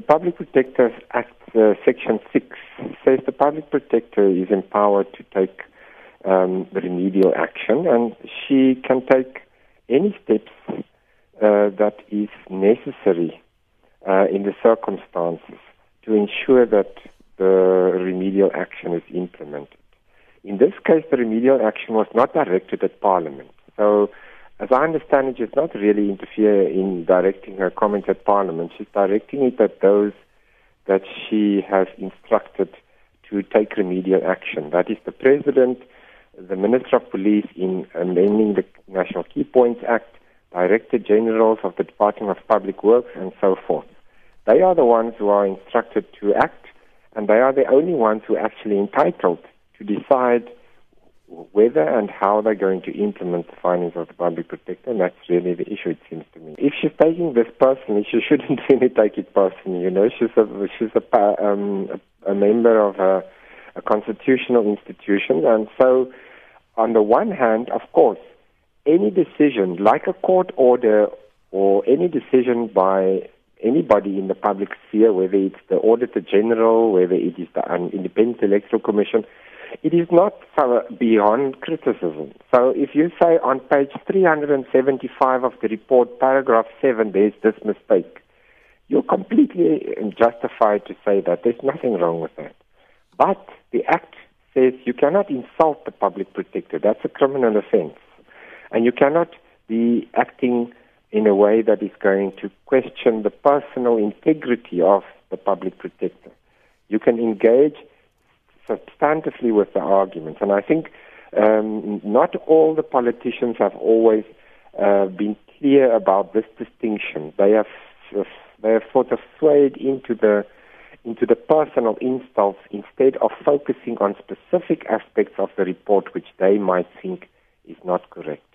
The Public Protector Act, uh, Section 6, says the public protector is empowered to take um, remedial action and she can take any steps uh, that is necessary uh, in the circumstances to ensure that the remedial action is implemented. In this case, the remedial action was not directed at Parliament. So, as I understand it, she's not really interfere in directing her comments at Parliament. She's directing it at those that she has instructed to take remedial action. That is the President, the Minister of Police in amending the National Key Points Act, Director Generals of the Department of Public Works, and so forth. They are the ones who are instructed to act, and they are the only ones who are actually entitled to decide whether and how they're going to implement the findings of the public protector, and that's really the issue, it seems to me. If she's taking this personally, she shouldn't really take it personally. You know, she's a she's a um, a, member of a, a constitutional institution, and so on the one hand, of course, any decision, like a court order or any decision by anybody in the public sphere, whether it's the Auditor General, whether it is the Independent Electoral Commission, it is not beyond criticism. So if you say on page 375 of the report, paragraph 7, there's this mistake, you're completely justified to say that. There's nothing wrong with that. But the Act says you cannot insult the public protector. That's a criminal offense. And you cannot be acting in a way that is going to question the personal integrity of the public protector. You can engage substantively with the arguments. And I think um, not all the politicians have always uh, been clear about this distinction. They have they have sort of swayed into the into the personal insults instead of focusing on specific aspects of the report which they might think is not correct.